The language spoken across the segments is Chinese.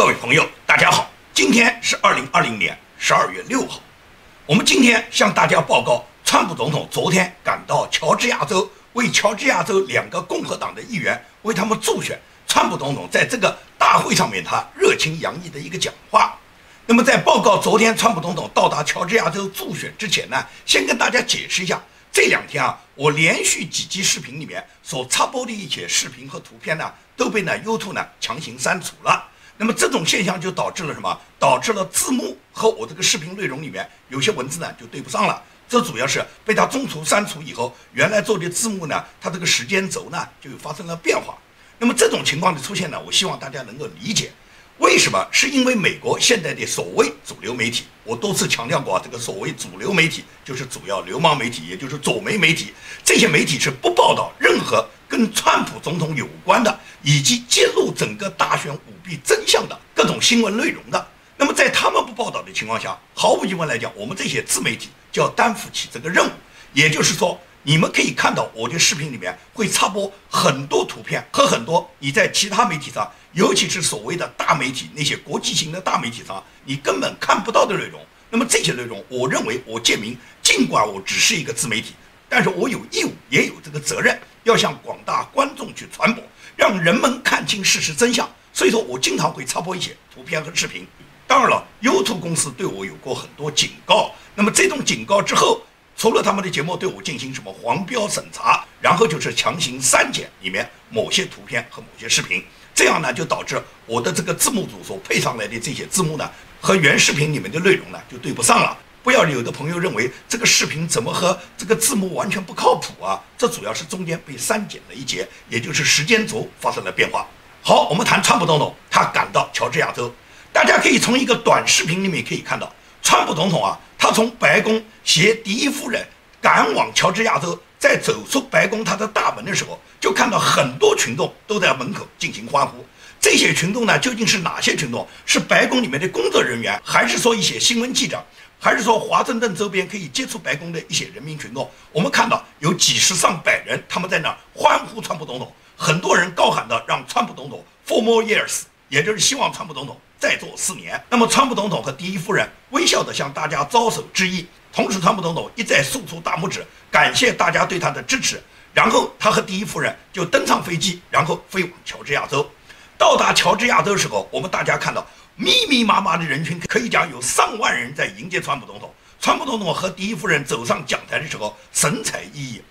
各位朋友，大家好，今天是二零二零年十二月六号。我们今天向大家报告，川普总统昨天赶到乔治亚州，为乔治亚州两个共和党的议员为他们助选。川普总统在这个大会上面，他热情洋溢的一个讲话。那么在报告昨天川普总统到达乔治亚州助选之前呢，先跟大家解释一下，这两天啊，我连续几集视频里面所插播的一些视频和图片呢，都被呢 YouTube 呢强行删除了。那么这种现象就导致了什么？导致了字幕和我这个视频内容里面有些文字呢就对不上了。这主要是被它中途删除以后，原来做的字幕呢，它这个时间轴呢就发生了变化。那么这种情况的出现呢，我希望大家能够理解。为什么？是因为美国现在的所谓主流媒体，我多次强调过啊，这个所谓主流媒体就是主要流氓媒体，也就是左媒媒体。这些媒体是不报道任何跟川普总统有关的，以及揭露整个大选舞弊真相的各种新闻内容的。那么在他们不报道的情况下，毫无疑问来讲，我们这些自媒体就要担负起这个任务。也就是说。你们可以看到我的视频里面会插播很多图片和很多你在其他媒体上，尤其是所谓的大媒体那些国际型的大媒体上，你根本看不到的内容。那么这些内容，我认为我建明，尽管我只是一个自媒体，但是我有义务也有这个责任，要向广大观众去传播，让人们看清事实真相。所以说我经常会插播一些图片和视频。当然了，YouTube 公司对我有过很多警告。那么这种警告之后。除了他们的节目对我进行什么黄标审查，然后就是强行删减里面某些图片和某些视频，这样呢就导致我的这个字幕组所配上来的这些字幕呢和原视频里面的内容呢就对不上了。不要有的朋友认为这个视频怎么和这个字幕完全不靠谱啊？这主要是中间被删减了一节，也就是时间轴发生了变化。好，我们谈川普总统，他赶到乔治亚州，大家可以从一个短视频里面可以看到，川普总统啊。他从白宫携第一夫人赶往乔治亚州，在走出白宫他的大门的时候，就看到很多群众都在门口进行欢呼。这些群众呢，究竟是哪些群众？是白宫里面的工作人员，还是说一些新闻记者，还是说华盛顿周边可以接触白宫的一些人民群众？我们看到有几十上百人，他们在那欢呼川普总统，很多人高喊的让川普总统 four more years，也就是希望川普总统。再做四年，那么川普总统和第一夫人微笑地向大家招手致意，同时川普总统一再竖出大拇指，感谢大家对他的支持。然后他和第一夫人就登上飞机，然后飞往乔治亚州。到达乔治亚州的时候，我们大家看到密密麻麻的人群，可以讲有上万人在迎接川普总统。川普总统和第一夫人走上讲台的时候，神采奕奕。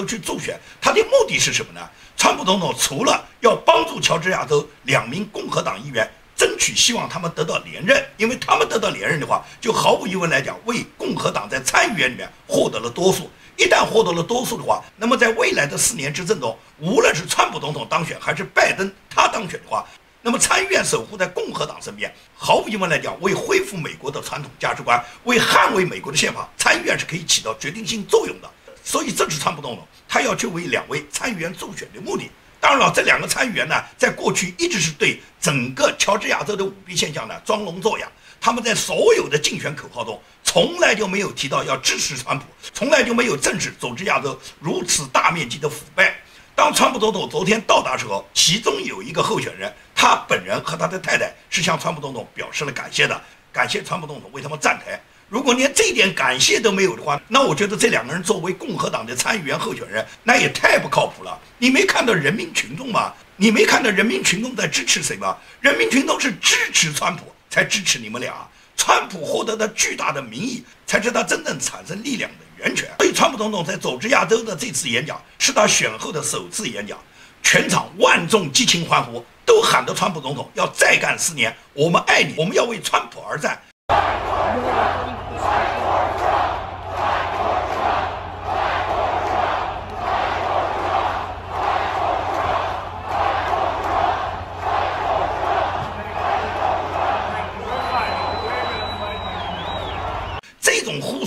乔治亚州去助选，他的目的是什么呢？川普总统除了要帮助乔治亚州两名共和党议员争取希望他们得到连任，因为他们得到连任的话，就毫无疑问来讲，为共和党在参议院里面获得了多数。一旦获得了多数的话，那么在未来的四年执政中，无论是川普总统当选还是拜登他当选的话，那么参议院守护在共和党身边，毫无疑问来讲，为恢复美国的传统价值观，为捍卫美国的宪法，参议院是可以起到决定性作用的。所以这是川普总统，他要去为两位参议员助选的目的。当然了，这两个参议员呢，在过去一直是对整个乔治亚州的舞弊现象呢装聋作哑。他们在所有的竞选口号中，从来就没有提到要支持川普，从来就没有正视佐治亚州如此大面积的腐败。当川普总统昨天到达时候，其中有一个候选人，他本人和他的太太是向川普总统表示了感谢的，感谢川普总统为他们站台。如果连这点感谢都没有的话，那我觉得这两个人作为共和党的参议员候选人，那也太不靠谱了。你没看到人民群众吗？你没看到人民群众在支持谁吗？人民群众是支持川普才支持你们俩。川普获得的巨大的民意，才是他真正产生力量的源泉。所以，川普总统在佐治亚州的这次演讲是他选后的首次演讲，全场万众激情欢呼，都喊着川普总统要再干四年，我们爱你，我们要为川普而战。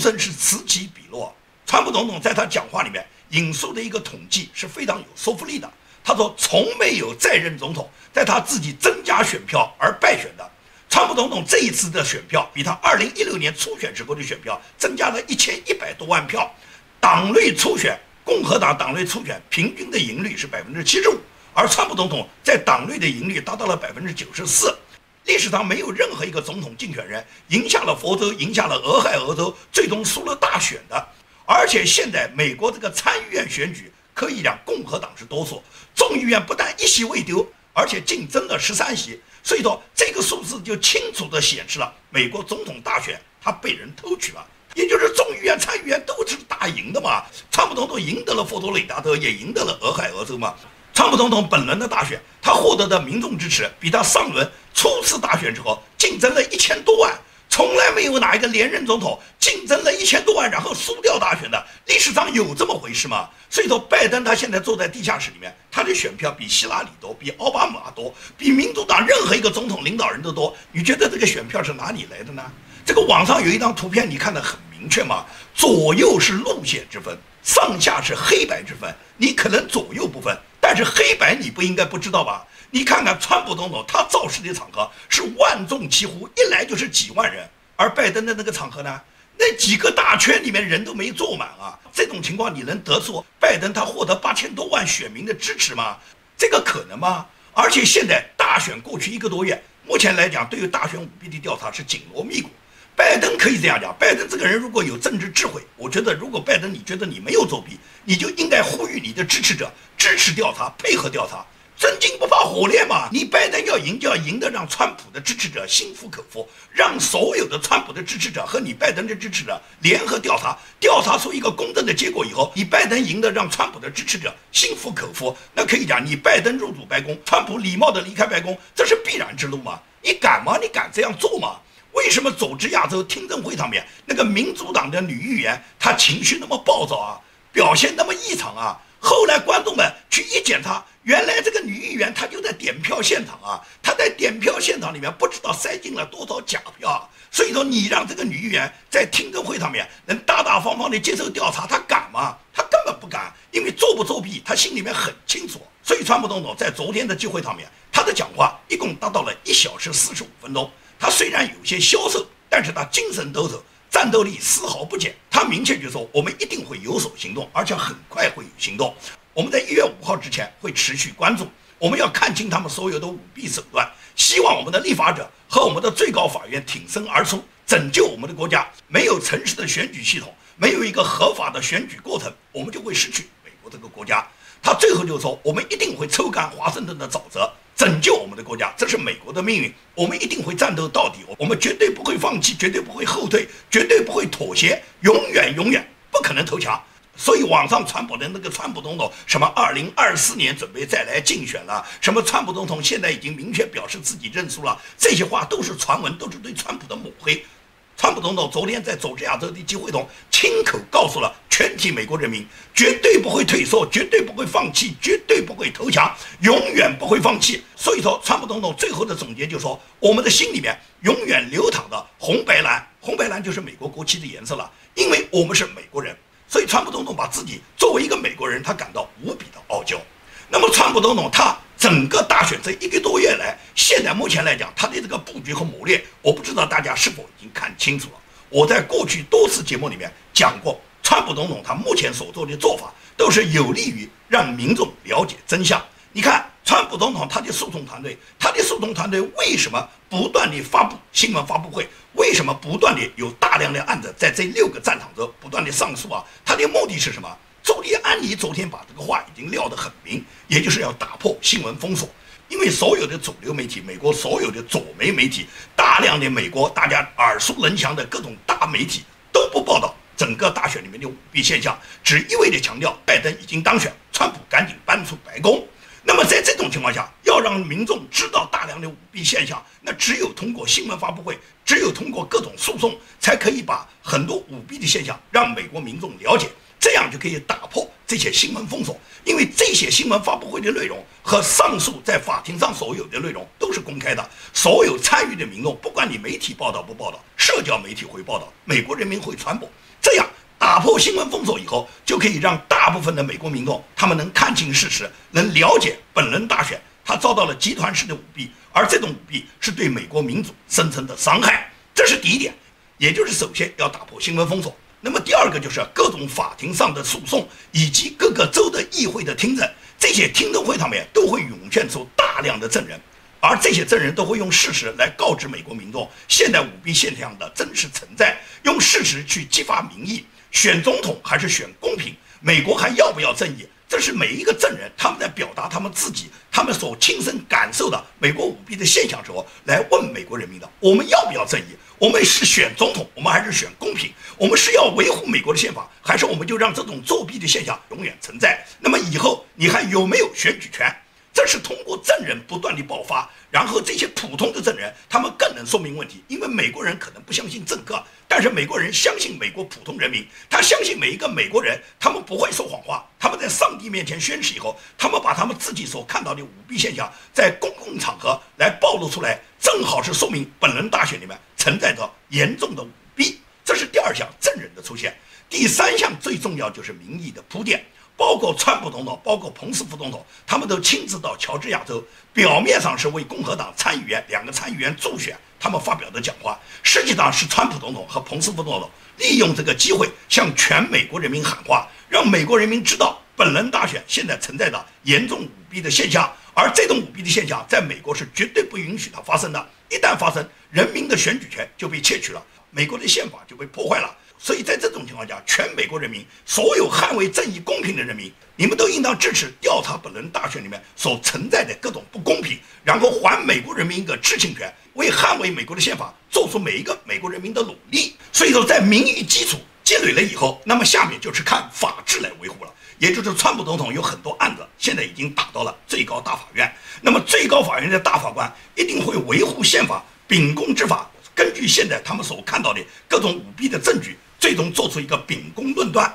真是此起彼落。川普总统在他讲话里面引述的一个统计是非常有说服力的。他说，从没有在任总统在他自己增加选票而败选的。川普总统这一次的选票比他2016年初选时候的选票增加了一千一百多万票。党内初选，共和党党内初选平均的赢率是百分之七十五，而川普总统在党内的赢率达到了百分之九十四。历史上没有任何一个总统竞选人赢下了佛州，赢下了俄亥俄州，最终输了大选的。而且现在美国这个参议院选举可以讲共和党是多数，众议院不但一席未丢，而且竞争了十三席。所以说这个数字就清楚地显示了美国总统大选他被人偷取了，也就是众议院、参议院都是大赢的嘛。差不多都赢得了佛罗里达州，也赢得了俄亥俄州嘛。川普总统本轮的大选，他获得的民众支持比他上轮初次大选之后竞争了一千多万，从来没有哪一个连任总统竞争了一千多万然后输掉大选的，历史上有这么回事吗？所以说，拜登他现在坐在地下室里面，他的选票比希拉里多，比奥巴马多，比民主党任何一个总统领导人都多。你觉得这个选票是哪里来的呢？这个网上有一张图片，你看得很明确吗？左右是路线之分，上下是黑白之分，你可能左右不分。但是黑白你不应该不知道吧？你看看川普总统他造势的场合是万众齐呼，一来就是几万人，而拜登的那个场合呢，那几个大圈里面人都没坐满啊。这种情况你能得出拜登他获得八千多万选民的支持吗？这个可能吗？而且现在大选过去一个多月，目前来讲对于大选舞弊的调查是紧锣密鼓。拜登可以这样讲，拜登这个人如果有政治智慧，我觉得如果拜登你觉得你没有作弊，你就应该呼吁你的支持者支持调查，配合调查。真金不怕火炼嘛，你拜登要赢就要赢得让川普的支持者心服口服，让所有的川普的支持者和你拜登的支持者联合调查，调查出一个公正的结果以后，你拜登赢得让川普的支持者心服口服，那可以讲你拜登入主白宫，川普礼貌的离开白宫，这是必然之路吗？你敢吗？你敢这样做吗？为什么组织亚洲听证会上面那个民主党的女议员她情绪那么暴躁啊，表现那么异常啊？后来观众们去一检查，原来这个女议员她就在点票现场啊，她在点票现场里面不知道塞进了多少假票。所以说你让这个女议员在听证会上面能大大方方的接受调查，她敢吗？她根本不敢，因为作不作弊她心里面很清楚。所以川普总统在昨天的聚会上面，他的讲话一共达到了一小时四十五分钟。他虽然有些消瘦，但是他精神抖擞，战斗力丝毫不减。他明确就说，我们一定会有所行动，而且很快会有行动。我们在一月五号之前会持续关注，我们要看清他们所有的舞弊手段。希望我们的立法者和我们的最高法院挺身而出，拯救我们的国家。没有诚实的选举系统，没有一个合法的选举过程，我们就会失去美国这个国家。他最后就说，我们一定会抽干华盛顿的沼泽。拯救我们的国家，这是美国的命运，我们一定会战斗到底，我们绝对不会放弃，绝对不会后退，绝对不会妥协，永远永远不可能投降。所以网上传播的那个川普总统什么二零二四年准备再来竞选了，什么川普总统现在已经明确表示自己认输了，这些话都是传闻，都是对川普的抹黑。川普总统昨天在佐治亚州的集会中亲口告诉了全体美国人民，绝对不会退缩，绝对不会放弃，绝对不会投降，永远不会放弃。所以说，川普总统最后的总结就说：“我们的心里面永远流淌着红白蓝，红白蓝就是美国国旗的颜色了，因为我们是美国人。”所以，川普总统把自己作为一个美国人，他感到无比的傲娇。那么，川普总统他。整个大选这一个多月来，现在目前来讲，他的这个布局和谋略，我不知道大家是否已经看清楚了。我在过去多次节目里面讲过，川普总统他目前所做的做法，都是有利于让民众了解真相。你看，川普总统他的诉讼团队，他的诉讼团队为什么不断的发布新闻发布会？为什么不断的有大量的案子在这六个战场中不断的上诉啊？他的目的是什么？朱利安尼昨天把这个话已经撂得很明，也就是要打破新闻封锁。因为所有的主流媒体，美国所有的左媒媒体，大量的美国大家耳熟能详的各种大媒体都不报道整个大选里面的舞弊现象，只一味地强调拜登已经当选，川普赶紧搬出白宫。那么在这种情况下，要让民众知道大量的舞弊现象，那只有通过新闻发布会，只有通过各种诉讼，才可以把很多舞弊的现象让美国民众了解，这样就可以打破这些新闻封锁。因为这些新闻发布会的内容和上述在法庭上所有的内容都是公开的，所有参与的民众，不管你媒体报道不报道，社交媒体会报道，美国人民会传播，这样。打破新闻封锁以后，就可以让大部分的美国民众他们能看清事实，能了解本轮大选他遭到了集团式的舞弊，而这种舞弊是对美国民主生成的伤害。这是第一点，也就是首先要打破新闻封锁。那么第二个就是各种法庭上的诉讼以及各个州的议会的听证，这些听证会上面都会涌现出大量的证人，而这些证人都会用事实来告知美国民众现代舞弊现象的真实存在，用事实去激发民意。选总统还是选公平？美国还要不要正义？这是每一个证人他们在表达他们自己、他们所亲身感受的美国舞弊的现象时候来问美国人民的：我们要不要正义？我们是选总统，我们还是选公平？我们是要维护美国的宪法，还是我们就让这种作弊的现象永远存在？那么以后你还有没有选举权？这是通过证人不断的爆发，然后这些普通的证人他们更能说明问题，因为美国人可能不相信政客。但是美国人相信美国普通人民，他相信每一个美国人，他们不会说谎话。他们在上帝面前宣誓以后，他们把他们自己所看到的舞弊现象在公共场合来暴露出来，正好是说明本轮大选里面存在着严重的舞弊。这是第二项证人的出现。第三项最重要就是民意的铺垫。包括川普总统，包括彭斯副总统，他们都亲自到乔治亚州，表面上是为共和党参议员两个参议员助选，他们发表的讲话，实际上是川普总统和彭斯副总统利用这个机会向全美国人民喊话，让美国人民知道本轮大选现在存在的严重舞弊的现象，而这种舞弊的现象在美国是绝对不允许它发生的，一旦发生，人民的选举权就被窃取了，美国的宪法就被破坏了。所以在这种情况下，全美国人民，所有捍卫正义公平的人民，你们都应当支持调查本轮大选里面所存在的各种不公平，然后还美国人民一个知情权，为捍卫美国的宪法做出每一个美国人民的努力。所以说，在民意基础积累了以后，那么下面就是看法治来维护了。也就是川普总统有很多案子，现在已经打到了最高大法院，那么最高法院的大法官一定会维护宪法，秉公执法，根据现在他们所看到的各种舞弊的证据。最终做出一个秉公论断，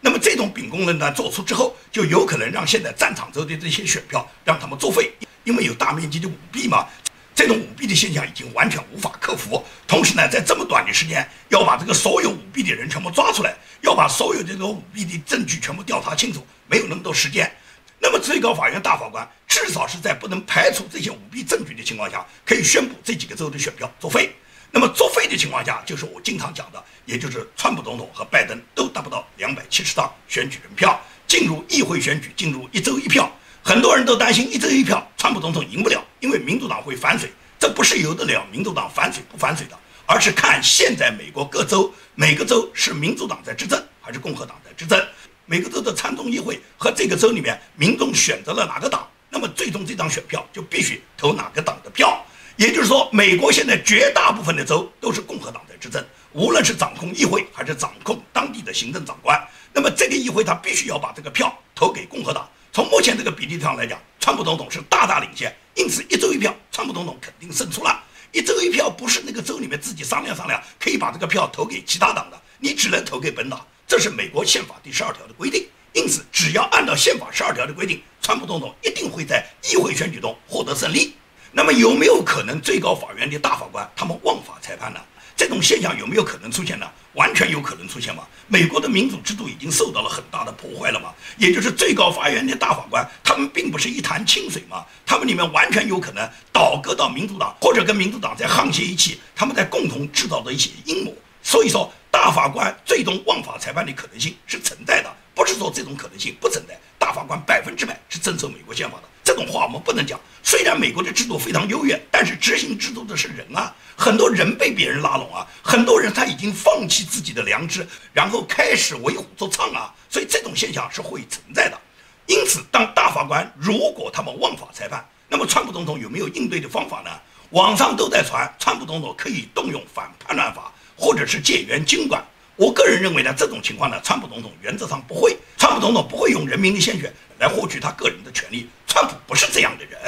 那么这种秉公论断做出之后，就有可能让现在战场州的这些选票让他们作废，因为有大面积的舞弊嘛。这种舞弊的现象已经完全无法克服。同时呢，在这么短的时间要把这个所有舞弊的人全部抓出来，要把所有这个舞弊的证据全部调查清楚，没有那么多时间。那么最高法院大法官至少是在不能排除这些舞弊证据的情况下，可以宣布这几个州的选票作废。那么作废的情况下，就是我经常讲的，也就是川普总统和拜登都达不到两百七十张选举人票进入议会选举，进入一周一票。很多人都担心一周一票，川普总统赢不了，因为民主党会反水。这不是由得了民主党反水不反水的，而是看现在美国各州每个州是民主党在执政还是共和党在执政，每个州的参众议会和这个州里面民众选择了哪个党，那么最终这张选票就必须投哪个党的票。也就是说，美国现在绝大部分的州都是共和党在执政，无论是掌控议会还是掌控当地的行政长官。那么这个议会他必须要把这个票投给共和党。从目前这个比例上来讲，川普总统是大大领先，因此一州一票，川普总统肯定胜出了。一州一票不是那个州里面自己商量商量可以把这个票投给其他党的，你只能投给本党，这是美国宪法第十二条的规定。因此，只要按照宪法十二条的规定，川普总统一定会在议会选举中获得胜利。那么有没有可能最高法院的大法官他们枉法裁判呢？这种现象有没有可能出现呢？完全有可能出现嘛？美国的民主制度已经受到了很大的破坏了嘛？也就是最高法院的大法官，他们并不是一潭清水嘛？他们里面完全有可能倒戈到民主党，或者跟民主党在沆瀣一气，他们在共同制造的一些阴谋。所以说，大法官最终枉法裁判的可能性是存在的，不是说这种可能性不存在。大法官百分之百是遵守美国宪法的，这种话我们不能讲。虽然美国的制度非常优越，但是执行制度的是人啊。很多人被别人拉拢啊，很多人他已经放弃自己的良知，然后开始为虎作伥啊，所以这种现象是会存在的。因此，当大法官如果他们枉法裁判，那么川普总统有没有应对的方法呢？网上都在传，川普总统可以动用反叛乱法，或者是借援军管。我个人认为呢，这种情况呢，川普总统原则上不会，川普总统不会用人民的鲜血来获取他个人的权利。川普不是这样的人。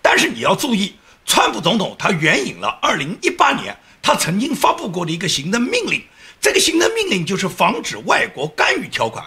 但是你要注意。川普总统他援引了2018年他曾经发布过的一个行政命令，这个行政命令就是防止外国干预条款，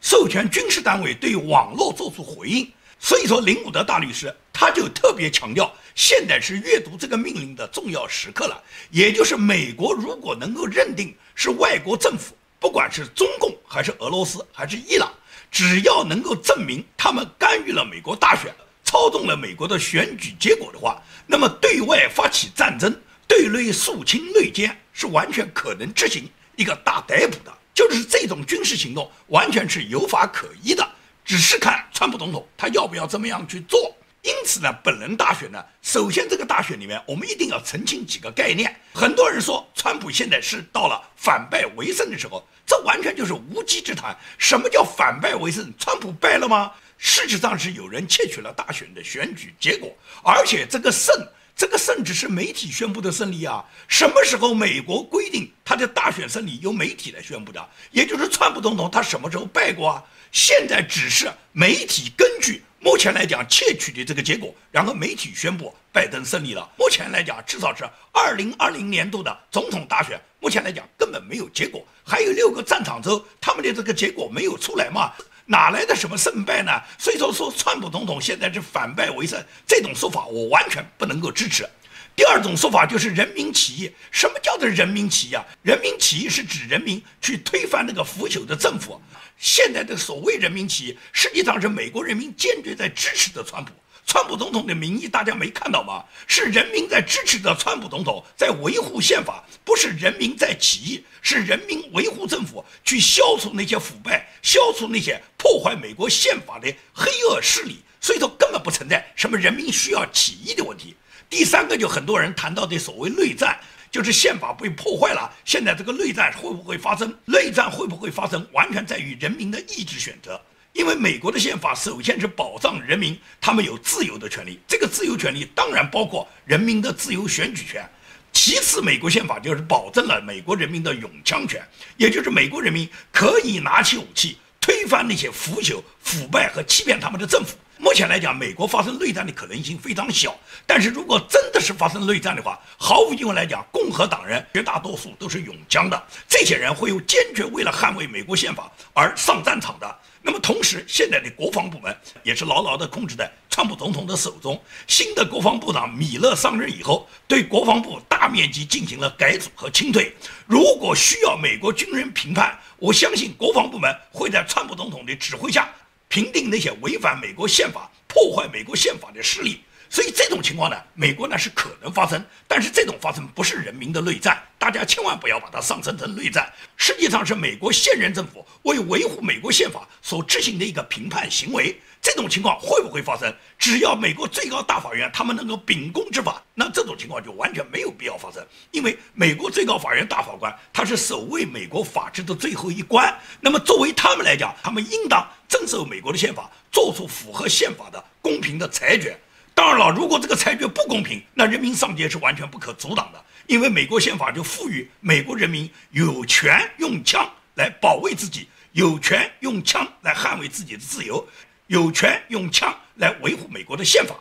授权军事单位对网络做出回应。所以说，林伍德大律师他就特别强调，现在是阅读这个命令的重要时刻了。也就是美国如果能够认定是外国政府，不管是中共还是俄罗斯还是伊朗，只要能够证明他们干预了美国大选。操纵了美国的选举结果的话，那么对外发起战争、对内肃清内奸是完全可能执行一个大逮捕的，就是这种军事行动完全是有法可依的，只是看川普总统他要不要这么样去做。因此呢，本轮大选呢，首先这个大选里面我们一定要澄清几个概念。很多人说川普现在是到了反败为胜的时候，这完全就是无稽之谈。什么叫反败为胜？川普败了吗？事实上是有人窃取了大选的选举结果，而且这个胜，这个胜只是媒体宣布的胜利啊。什么时候美国规定他的大选胜利由媒体来宣布的？也就是川普总统他什么时候败过啊？现在只是媒体根据目前来讲窃取的这个结果，然后媒体宣布拜登胜利了。目前来讲，至少是二零二零年度的总统大选，目前来讲根本没有结果，还有六个战场州，他们的这个结果没有出来嘛？哪来的什么胜败呢？所以说说川普总统现在是反败为胜，这种说法我完全不能够支持。第二种说法就是人民起义。什么叫做人民起义啊？人民起义是指人民去推翻那个腐朽的政府。现在的所谓人民起义，实际上是美国人民坚决在支持的川普。川普总统的民意大家没看到吗？是人民在支持着川普总统，在维护宪法，不是人民在起义，是人民维护政府，去消除那些腐败，消除那些破坏美国宪法的黑恶势力。所以说根本不存在什么人民需要起义的问题。第三个就很多人谈到的所谓内战，就是宪法被破坏了，现在这个内战会不会发生？内战会不会发生，完全在于人民的意志选择。因为美国的宪法首先是保障人民他们有自由的权利，这个自由权利当然包括人民的自由选举权。其次，美国宪法就是保证了美国人民的拥枪权，也就是美国人民可以拿起武器推翻那些腐朽、腐败和欺骗他们的政府。目前来讲，美国发生内战的可能性非常小。但是如果真的是发生内战的话，毫无疑问来讲，共和党人绝大多数都是拥枪的，这些人会有坚决为了捍卫美国宪法而上战场的。那么同时，现在的国防部门也是牢牢地控制在川普总统的手中。新的国防部长米勒上任以后，对国防部大面积进行了改组和清退。如果需要美国军人评判，我相信国防部门会在川普总统的指挥下。平定那些违反美国宪法、破坏美国宪法的势力，所以这种情况呢，美国呢是可能发生，但是这种发生不是人民的内战，大家千万不要把它上升成内战，实际上是美国现任政府为维护美国宪法所执行的一个评判行为。这种情况会不会发生？只要美国最高大法院他们能够秉公执法，那这种情况就完全没有必要发生。因为美国最高法院大法官他是守卫美国法治的最后一关，那么作为他们来讲，他们应当遵守美国的宪法，做出符合宪法的公平的裁决。当然了，如果这个裁决不公平，那人民上街是完全不可阻挡的，因为美国宪法就赋予美国人民有权用枪来保卫自己，有权用枪来捍卫自己的自由。有权用枪来维护美国的宪法，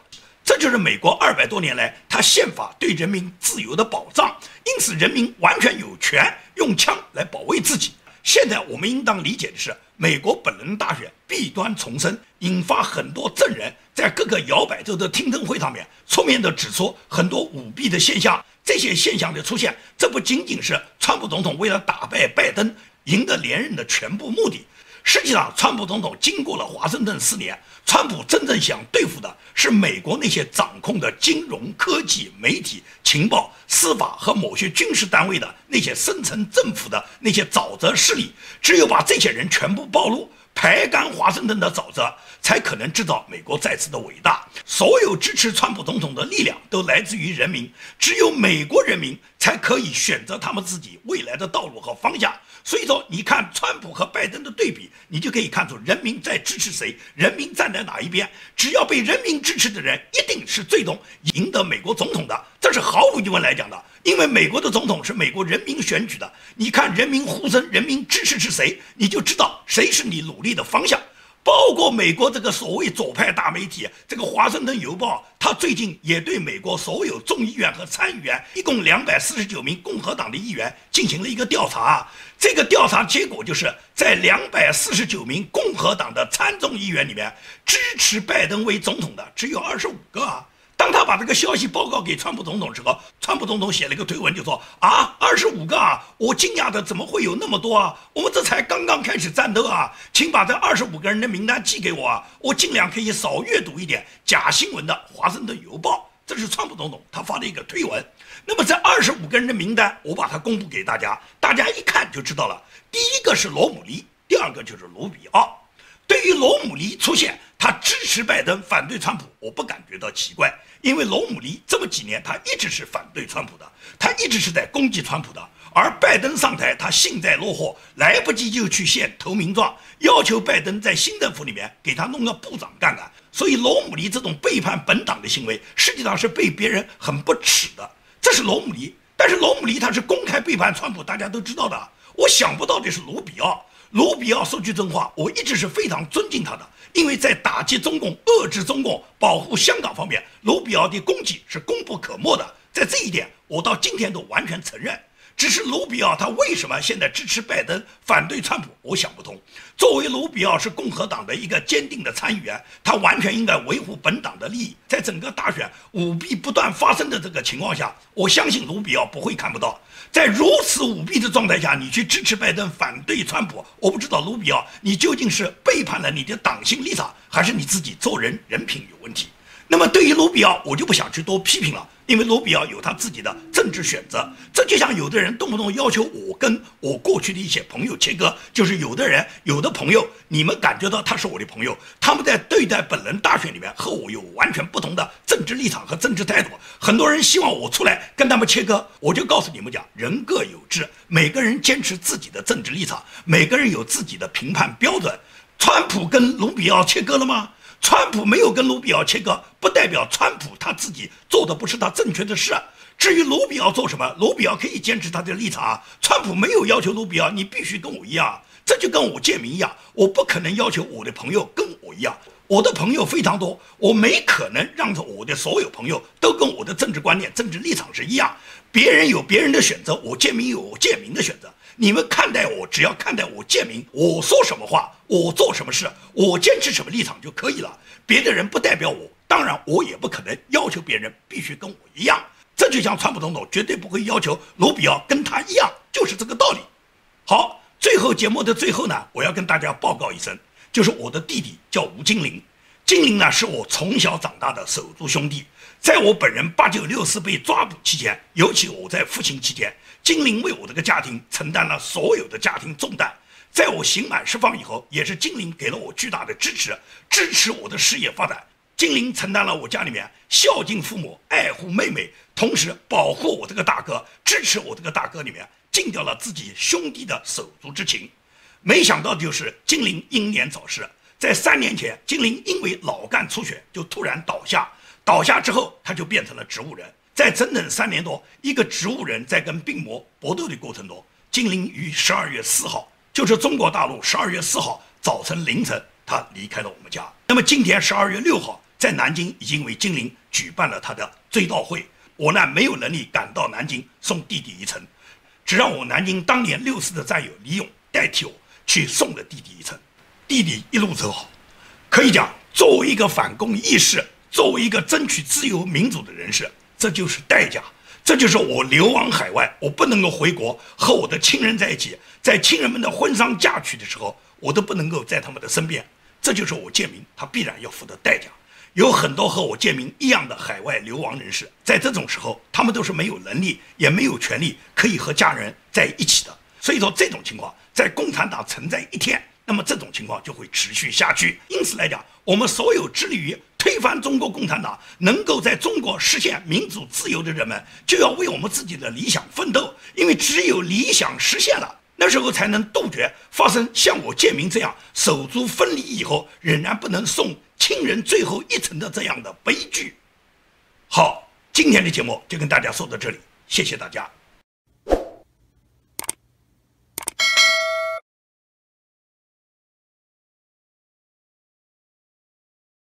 这就是美国二百多年来他宪法对人民自由的保障。因此，人民完全有权用枪来保卫自己。现在我们应当理解的是，美国本轮大选弊端丛生，引发很多证人在各个摇摆州的听证会上面出面的指出很多舞弊的现象。这些现象的出现，这不仅仅是川普总统为了打败拜登、赢得连任的全部目的。实际上，川普总统经过了华盛顿四年，川普真正想对付的是美国那些掌控的金融科技、媒体、情报、司法和某些军事单位的那些深层政府的那些沼泽势力。只有把这些人全部暴露，排干华盛顿的沼泽，才可能制造美国再次的伟大。所有支持川普总统的力量都来自于人民，只有美国人民才可以选择他们自己未来的道路和方向。所以说，你看川普和拜登的对比，你就可以看出人民在支持谁，人民站在哪一边。只要被人民支持的人，一定是最终赢得美国总统的，这是毫无疑问来讲的。因为美国的总统是美国人民选举的，你看人民呼声，人民支持是谁，你就知道谁是你努力的方向。包括美国这个所谓左派大媒体，这个《华盛顿邮报》，他最近也对美国所有众议院和参议员，一共两百四十九名共和党的议员进行了一个调查。这个调查结果就是在两百四十九名共和党的参众议员里面，支持拜登为总统的只有二十五个。当他把这个消息报告给川普总统时候，川普总统写了一个推文，就说：“啊，二十五个啊，我惊讶的怎么会有那么多啊？我们这才刚刚开始战斗啊，请把这二十五个人的名单寄给我啊，我尽量可以少阅读一点假新闻的《华盛顿邮报》。”这是川普总统他发的一个推文。那么这二十五个人的名单，我把它公布给大家，大家一看就知道了。第一个是罗姆尼，第二个就是卢比奥。对于罗姆尼出现，他支持拜登，反对川普，我不感觉到奇怪。因为罗姆尼这么几年，他一直是反对川普的，他一直是在攻击川普的。而拜登上台，他幸灾乐祸，来不及就去献投名状，要求拜登在新政府里面给他弄个部长干干。所以罗姆尼这种背叛本党的行为，实际上是被别人很不耻的。这是罗姆尼，但是罗姆尼他是公开背叛川普，大家都知道的。我想不到的是卢比奥。卢比奥说句真话，我一直是非常尊敬他的，因为在打击中共、遏制中共、保护香港方面，卢比奥的功绩是功不可没的。在这一点，我到今天都完全承认。只是卢比奥他为什么现在支持拜登，反对川普？我想不通。作为卢比奥是共和党的一个坚定的参议员，他完全应该维护本党的利益。在整个大选舞弊不断发生的这个情况下，我相信卢比奥不会看不到。在如此舞弊的状态下，你去支持拜登，反对川普，我不知道卢比奥你究竟是背叛了你的党性立场，还是你自己做人人品有问题？那么对于卢比奥，我就不想去多批评了。因为卢比奥有他自己的政治选择，这就像有的人动不动要求我跟我过去的一些朋友切割，就是有的人有的朋友，你们感觉到他是我的朋友，他们在对待本轮大选里面和我有完全不同的政治立场和政治态度，很多人希望我出来跟他们切割，我就告诉你们讲，人各有志，每个人坚持自己的政治立场，每个人有自己的评判标准。川普跟卢比奥切割了吗？川普没有跟卢比奥切割，不代表川普他自己做的不是他正确的事。至于卢比奥做什么，卢比奥可以坚持他的立场。川普没有要求卢比奥，你必须跟我一样。这就跟我建民一样，我不可能要求我的朋友跟我一样。我的朋友非常多，我没可能让着我的所有朋友都跟我的政治观念、政治立场是一样。别人有别人的选择，我建民有我建民的选择。你们看待我，只要看待我建民，我说什么话，我做什么事，我坚持什么立场就可以了。别的人不代表我，当然我也不可能要求别人必须跟我一样。这就像川普总统绝对不会要求卢比奥跟他一样，就是这个道理。好，最后节目的最后呢，我要跟大家报告一声，就是我的弟弟叫吴金玲，金玲呢是我从小长大的手足兄弟，在我本人八九六四被抓捕期间，尤其我在服刑期间。金陵为我这个家庭承担了所有的家庭重担，在我刑满释放以后，也是金陵给了我巨大的支持，支持我的事业发展。金陵承担了我家里面孝敬父母、爱护妹妹，同时保护我这个大哥，支持我这个大哥里面尽掉了自己兄弟的手足之情。没想到就是金陵英年早逝，在三年前，金陵因为脑干出血就突然倒下，倒下之后他就变成了植物人。在整整三年多，一个植物人在跟病魔搏斗的过程中，金陵于十二月四号，就是中国大陆十二月四号早晨凌晨，他离开了我们家。那么今天十二月六号，在南京已经为金陵举办了他的追悼会。我呢没有能力赶到南京送弟弟一程，只让我南京当年六四的战友李勇代替我去送了弟弟一程。弟弟一路走好，可以讲，作为一个反共义士，作为一个争取自由民主的人士。这就是代价，这就是我流亡海外，我不能够回国和我的亲人在一起，在亲人们的婚丧嫁娶的时候，我都不能够在他们的身边。这就是我建民他必然要付的代价。有很多和我建民一样的海外流亡人士，在这种时候，他们都是没有能力，也没有权利可以和家人在一起的。所以说，这种情况在共产党存在一天，那么这种情况就会持续下去。因此来讲，我们所有致力于推翻中国共产党，能够在中国实现民主自由的人们，就要为我们自己的理想奋斗。因为只有理想实现了，那时候才能杜绝发生像我建民这样手足分离以后仍然不能送。亲人最后一程的这样的悲剧。好，今天的节目就跟大家说到这里，谢谢大家。